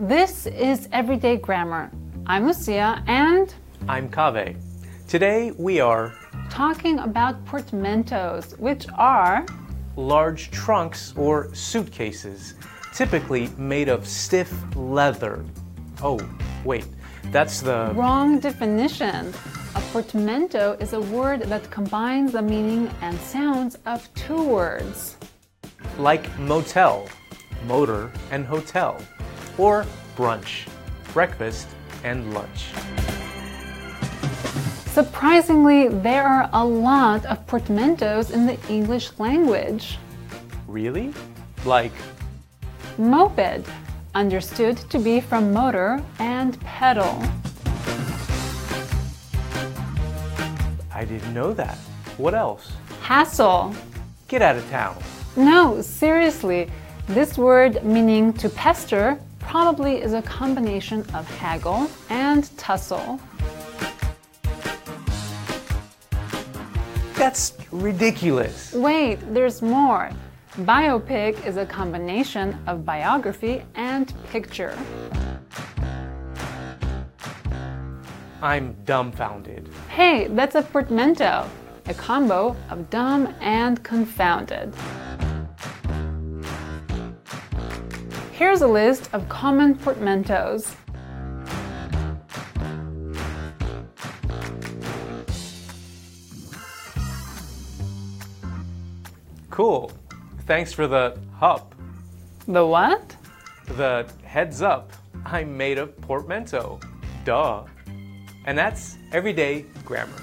This is Everyday Grammar. I'm Lucia and I'm Kaveh. Today we are talking about portmanteaus, which are large trunks or suitcases, typically made of stiff leather. Oh, wait, that's the wrong definition. A portmanteau is a word that combines the meaning and sounds of two words. Like motel, motor and hotel, or brunch, breakfast and lunch. Surprisingly, there are a lot of portmanteaus in the English language. Really? Like moped, understood to be from motor and pedal. I didn't know that. What else? Hassle. Get out of town. No, seriously. This word meaning to pester probably is a combination of haggle and tussle. That's ridiculous. Wait, there's more. Biopic is a combination of biography and picture. I'm dumbfounded. Hey, that's a portmanteau, a combo of dumb and confounded. Here's a list of common portmanteaus. Cool. Thanks for the hup. The what? The heads up. I'm made of portmanteau. Duh. And that's everyday grammar.